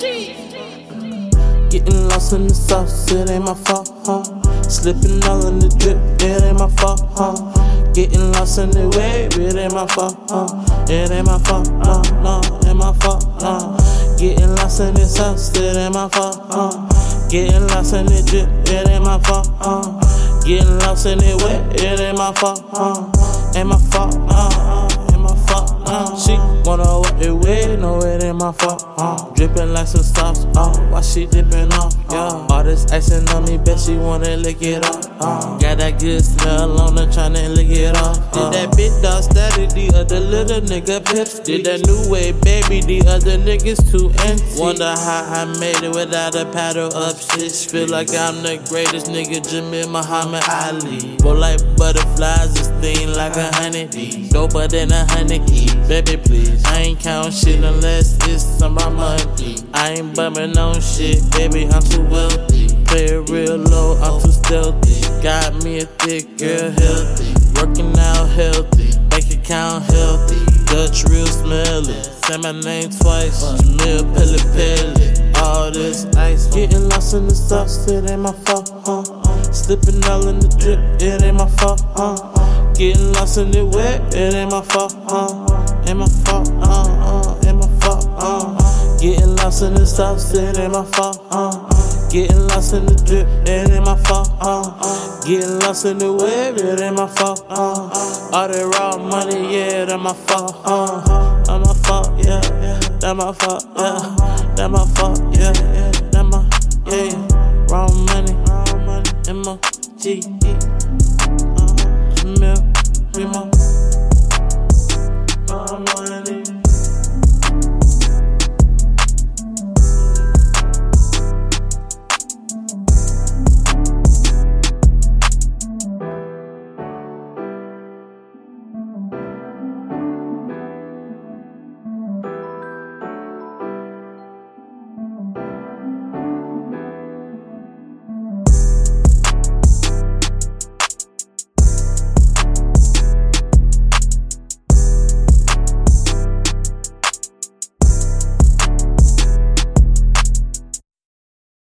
Getting lost in the sauce, it ain't my fault, huh? Slipping all in the drip, it ain't my fault, huh? Getting lost in the wave, it ain't my fault, huh? It ain't my fault, no, no, ain't my fault, no. Getting lost in the sauce, it ain't my fault, huh? Getting lost in the drip, it ain't my fault, huh? Getting lost in the wave, it ain't my fault, huh? Ain't my fault, uh, ain't my fault, uh. She wanna walk the way, no, it ain't my fault, uh. Dripping like some sauce, uh. Why she dipping off, yeah. This icing on me, bet she wanna lick it off, uh. Got that good smell on her, tryna lick it off. Uh. Did that big dog static, the other little nigga pips. Did that new way, baby, the other niggas too empty. Wonder how I made it without a paddle up shit. Feel like I'm the greatest nigga, Jimmy Muhammad Ali. Roll like butterflies, this thing like a honeybee. Doper than a honeybee. Baby, please. I ain't count shit unless it's on my money. I ain't bumming on shit, baby, I'm too wealthy. Play it real low, I'm too stealthy. Got me a thick girl, healthy. Working out healthy, bank account healthy. Dutch real smelly. Say my name twice, Jamil Pele Pele. All this ice, getting lost in the sauce, it ain't my fault, huh? Slipping all in the drip, it ain't my fault, huh? Getting lost in the wet, it ain't my fault, huh? Ain't my fault, uh, uh, ain't my fault, uh. Getting lost in the sauce, it ain't my fault, uh. Getting lost in the drip, it ain't my fault, uh. Getting lost in the web, it ain't my fault, uh. All that raw money, yeah, that my fault, uh. That my fault, yeah, that my fault, yeah, that my fault, yeah, that my, yeah, yeah. Money, raw money, M O G.